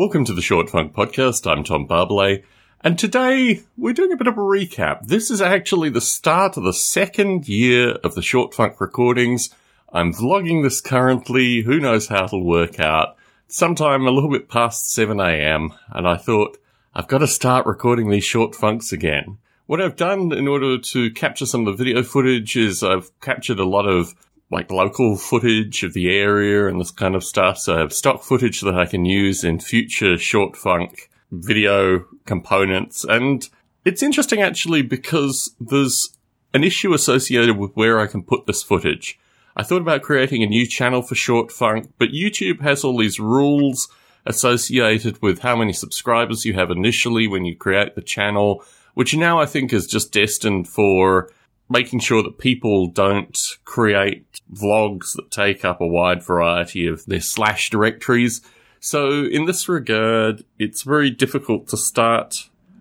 Welcome to the Short Funk Podcast. I'm Tom Barbalet, and today we're doing a bit of a recap. This is actually the start of the second year of the Short Funk recordings. I'm vlogging this currently. Who knows how it'll work out? Sometime a little bit past 7 a.m., and I thought, I've got to start recording these short funks again. What I've done in order to capture some of the video footage is I've captured a lot of like local footage of the area and this kind of stuff. So I have stock footage that I can use in future short funk video components. And it's interesting actually because there's an issue associated with where I can put this footage. I thought about creating a new channel for short funk, but YouTube has all these rules associated with how many subscribers you have initially when you create the channel, which now I think is just destined for making sure that people don't create vlogs that take up a wide variety of their slash directories. So in this regard, it's very difficult to start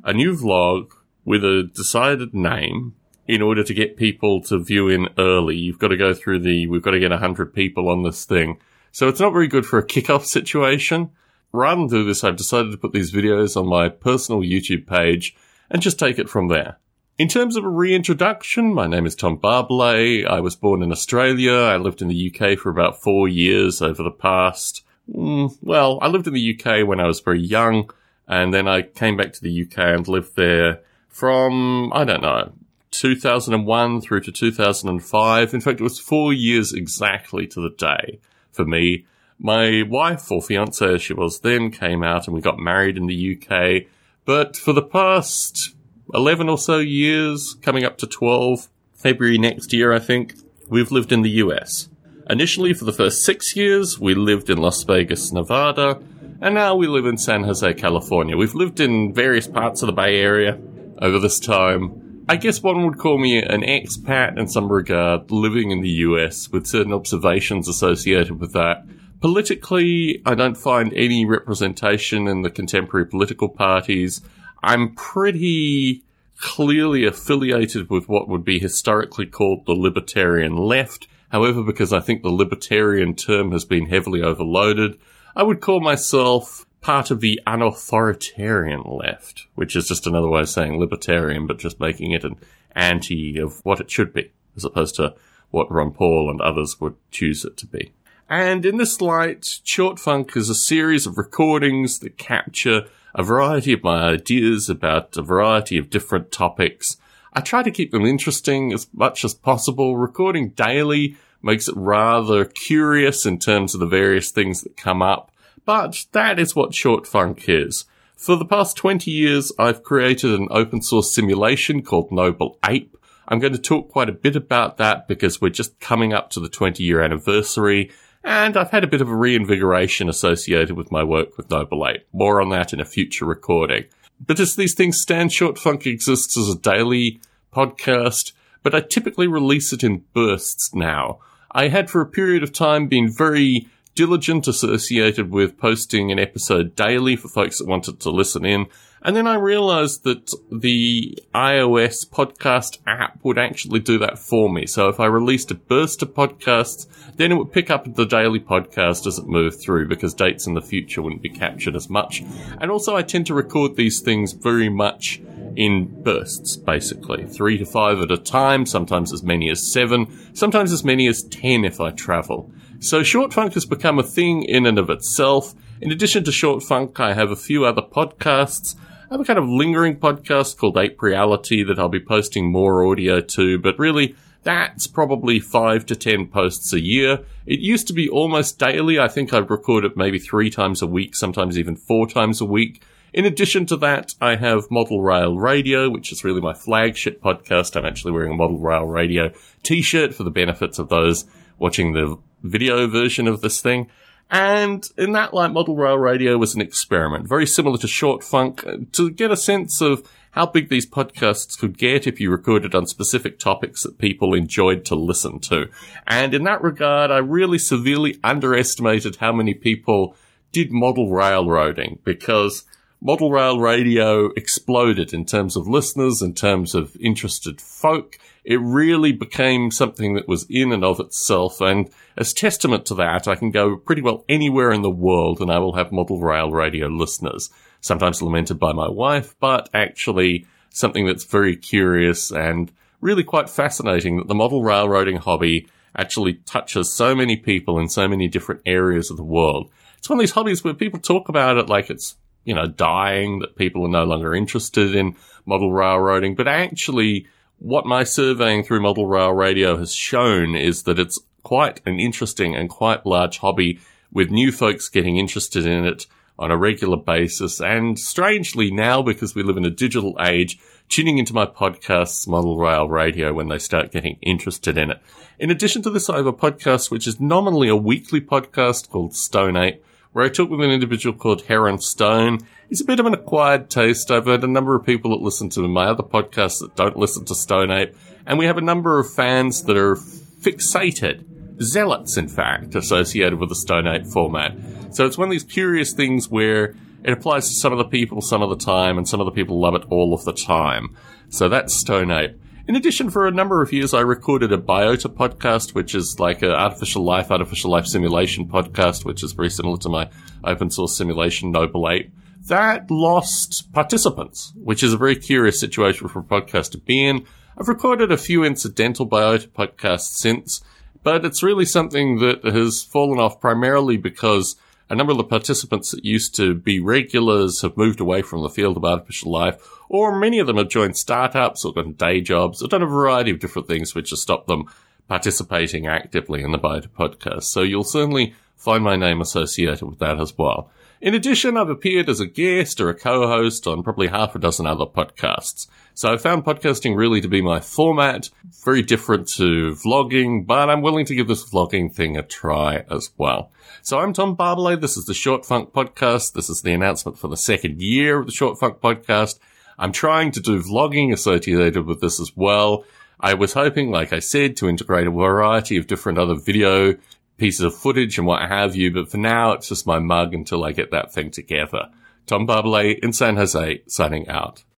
a new vlog with a decided name in order to get people to view in early. You've got to go through the, we've got to get 100 people on this thing. So it's not very good for a kickoff situation. Rather than do this, I've decided to put these videos on my personal YouTube page and just take it from there. In terms of a reintroduction, my name is Tom Barbalet. I was born in Australia. I lived in the UK for about four years over the past. Mm, well, I lived in the UK when I was very young, and then I came back to the UK and lived there from, I don't know, 2001 through to 2005. In fact, it was four years exactly to the day for me. My wife, or fiance as she was then, came out and we got married in the UK. But for the past 11 or so years, coming up to 12, February next year, I think, we've lived in the US. Initially, for the first six years, we lived in Las Vegas, Nevada, and now we live in San Jose, California. We've lived in various parts of the Bay Area over this time. I guess one would call me an expat in some regard, living in the US with certain observations associated with that. Politically, I don't find any representation in the contemporary political parties. I'm pretty clearly affiliated with what would be historically called the libertarian left. However, because I think the libertarian term has been heavily overloaded, I would call myself part of the unauthoritarian left, which is just another way of saying libertarian, but just making it an anti of what it should be, as opposed to what Ron Paul and others would choose it to be. And in this light, Short Funk is a series of recordings that capture a variety of my ideas about a variety of different topics. I try to keep them interesting as much as possible. Recording daily makes it rather curious in terms of the various things that come up, but that is what Short Funk is. For the past 20 years, I've created an open source simulation called Noble Ape. I'm going to talk quite a bit about that because we're just coming up to the 20 year anniversary and I've had a bit of a reinvigoration associated with my work with Noble Ape. More on that in a future recording. But as these things stand, Short Funk exists as a daily podcast, but I typically release it in bursts now. I had for a period of time been very diligent associated with posting an episode daily for folks that wanted to listen in. And then I realized that the iOS podcast app would actually do that for me. So if I released a burst of podcasts, then it would pick up the daily podcast as it moved through because dates in the future wouldn't be captured as much. And also I tend to record these things very much in bursts, basically. Three to five at a time, sometimes as many as seven, sometimes as many as ten if I travel. So short funk has become a thing in and of itself. In addition to short funk, I have a few other podcasts. I have a kind of lingering podcast called Ape Reality that I'll be posting more audio to, but really, that's probably five to ten posts a year. It used to be almost daily. I think I've recorded maybe three times a week, sometimes even four times a week. In addition to that, I have Model Rail Radio, which is really my flagship podcast. I'm actually wearing a Model Rail Radio t-shirt for the benefits of those watching the video version of this thing. And in that light, Model Rail Radio was an experiment, very similar to Short Funk, uh, to get a sense of how big these podcasts could get if you recorded on specific topics that people enjoyed to listen to. And in that regard, I really severely underestimated how many people did model railroading because model rail radio exploded in terms of listeners, in terms of interested folk. It really became something that was in and of itself. And as testament to that, I can go pretty well anywhere in the world and I will have model rail radio listeners. Sometimes lamented by my wife, but actually something that's very curious and really quite fascinating that the model railroading hobby actually touches so many people in so many different areas of the world. It's one of these hobbies where people talk about it like it's, you know, dying, that people are no longer interested in model railroading, but actually what my surveying through model rail radio has shown is that it's quite an interesting and quite large hobby with new folks getting interested in it on a regular basis. And strangely now, because we live in a digital age, tuning into my podcasts, Model Rail Radio, when they start getting interested in it. In addition to this, I have a podcast which is nominally a weekly podcast called Stone Ape, where I talk with an individual called Heron Stone. He's a bit of an acquired taste. I've heard a number of people that listen to my other podcasts that don't listen to Stone Ape, and we have a number of fans that are fixated, zealots, in fact, associated with the Stone Ape format. So it's one of these curious things where it applies to some of the people some of the time, and some of the people love it all of the time. So that's Stone Ape. In addition, for a number of years, I recorded a Biota podcast, which is like an artificial life, artificial life simulation podcast, which is very similar to my open source simulation Noble Ape. That lost participants, which is a very curious situation for a podcast to be in. I've recorded a few incidental Biota podcasts since, but it's really something that has fallen off primarily because a number of the participants that used to be regulars have moved away from the field of artificial life, or many of them have joined startups or gotten day jobs or done a variety of different things which have stopped them participating actively in the Biota podcast. So you'll certainly find my name associated with that as well. In addition, I've appeared as a guest or a co-host on probably half a dozen other podcasts. So I found podcasting really to be my format, very different to vlogging, but I'm willing to give this vlogging thing a try as well. So I'm Tom Barbalet. This is the Short Funk Podcast. This is the announcement for the second year of the Short Funk Podcast. I'm trying to do vlogging associated with this as well. I was hoping, like I said, to integrate a variety of different other video pieces of footage and what have you, but for now it's just my mug until I get that thing together. Tom Barbalet in San Jose signing out.